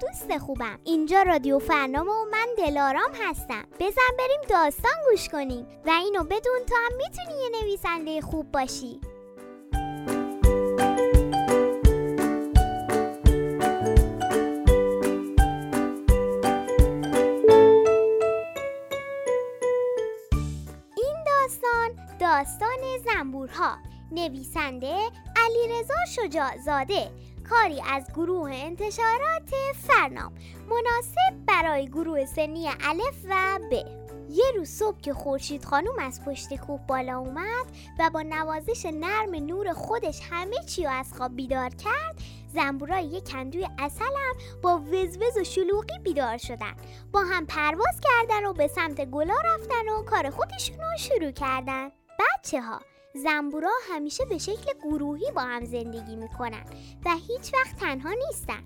دوست خوبم. اینجا رادیو فرنامه و من دلارام هستم. بزن بریم داستان گوش کنیم و اینو بدون تو هم می‌تونی یه نویسنده خوب باشی. این داستان داستان زنبورها. نویسنده علیرضا شجاعزاده کاری از گروه انتشارات فرنام مناسب برای گروه سنی الف و ب. یه روز صبح که خورشید خانوم از پشت کوه بالا اومد و با نوازش نرم نور خودش همه چی رو از خواب بیدار کرد زنبورای یک کندوی اصلم با وزوز و شلوغی بیدار شدن. با هم پرواز کردن و به سمت گلا رفتن و کار خودشون رو شروع کردن. بچه ها زنبورا همیشه به شکل گروهی با هم زندگی می‌کنن و هیچ وقت تنها نیستن.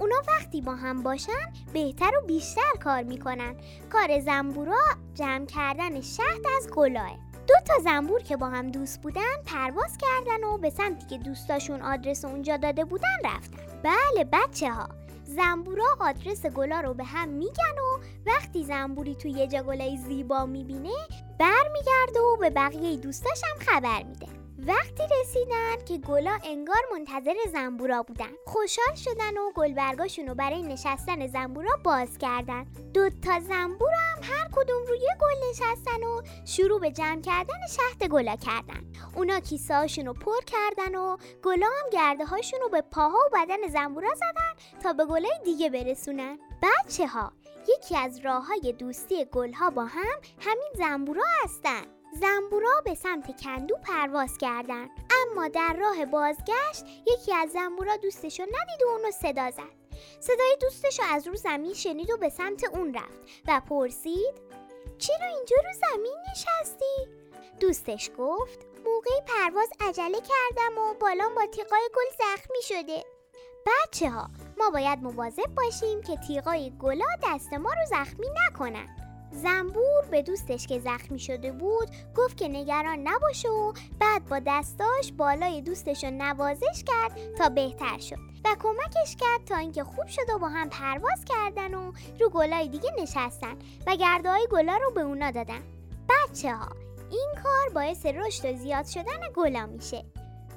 اونا وقتی با هم باشن بهتر و بیشتر کار می‌کنن. کار زنبورا جمع کردن شهد از گلاه. دو تا زنبور که با هم دوست بودن پرواز کردن و به سمتی که دوستاشون آدرس اونجا داده بودن رفتن. بله بچه ها زنبورا آدرس گلا رو به هم میگن و وقتی زنبوری توی یه جا گلای زیبا می‌بینه برمیگرده و به بقیه دوستاش هم خبر میده. وقتی رسیدن که گلا انگار منتظر زنبورا بودن. خوشحال شدن و گلبرگاشون رو برای نشستن زنبورا باز کردن. دو تا زنبور هم هر کدوم روی گل نشستن و شروع به جمع کردن شهد گلا کردن. اونا کیسه رو پر کردن و گلا هم گرده هاشون رو به پاها و بدن زنبورا زدن تا به گلای دیگه برسونن. بچه ها یکی از راه های دوستی گلها با هم همین زنبورا هستن. زنبورا به سمت کندو پرواز کردن. اما در راه بازگشت یکی از زنبورا دوستشو ندید و اونو صدا زد. صدای دوستشو از رو زمین شنید و به سمت اون رفت و پرسید چرا اینجا رو زمین نشستی؟ دوستش گفت موقع پرواز عجله کردم و بالام با تیقای گل زخمی شده. بچه ها ما باید مواظب باشیم که تیغای گلا دست ما رو زخمی نکنن زنبور به دوستش که زخمی شده بود گفت که نگران نباشه و بعد با دستاش بالای دوستش رو نوازش کرد تا بهتر شد و کمکش کرد تا اینکه خوب شد و با هم پرواز کردن و رو گلای دیگه نشستن و گرده های گلا رو به اونا دادن. بچه ها این کار باعث رشد و زیاد شدن گلا میشه.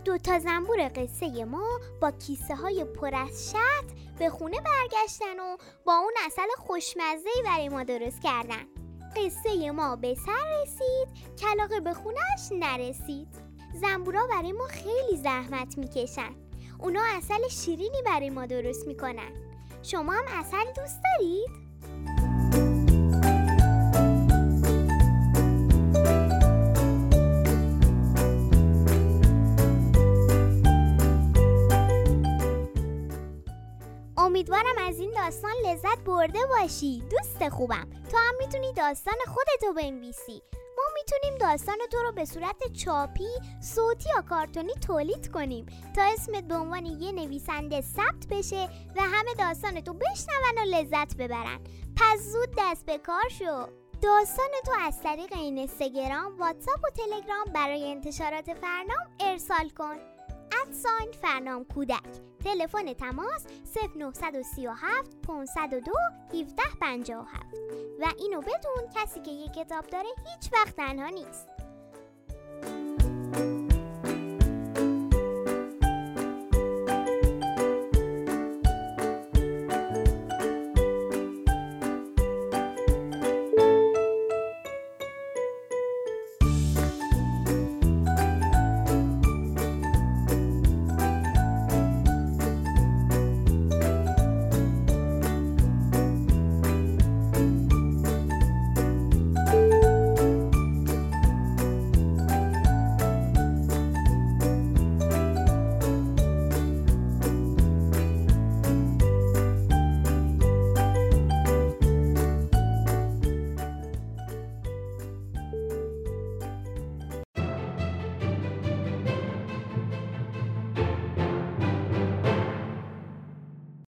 دو تا زنبور قصه ما با کیسه های پر از شط به خونه برگشتن و با اون اصل خوشمزه برای ما درست کردن. قصه ما به سر رسید کلاقه به خونش نرسید. زنبورا برای ما خیلی زحمت می‌کشن. اونا اصل شیرینی برای ما درست می‌کنن. شما هم اصل دوست دارید؟ امیدوارم از این داستان لذت برده باشی. دوست خوبم. تو هم می‌تونی داستان خودتو بنویسی. ما می‌تونیم داستان تو رو به صورت چاپی، صوتی یا کارتونی تولید کنیم. تا اسمت به عنوان یه نویسنده ثبت بشه و همه داستان تو بشنون و لذت ببرن. پس زود دست به کار شو. داستان تو از طریق این اینستاگرام، واتساپ و تلگرام برای انتشارات فرنام ارسال کن. ادساین فرنام کودک. تلفن تماس 0937 502 1757 و اینو بدون کسی که یه کتاب داره هیچ وقت تنها نیست.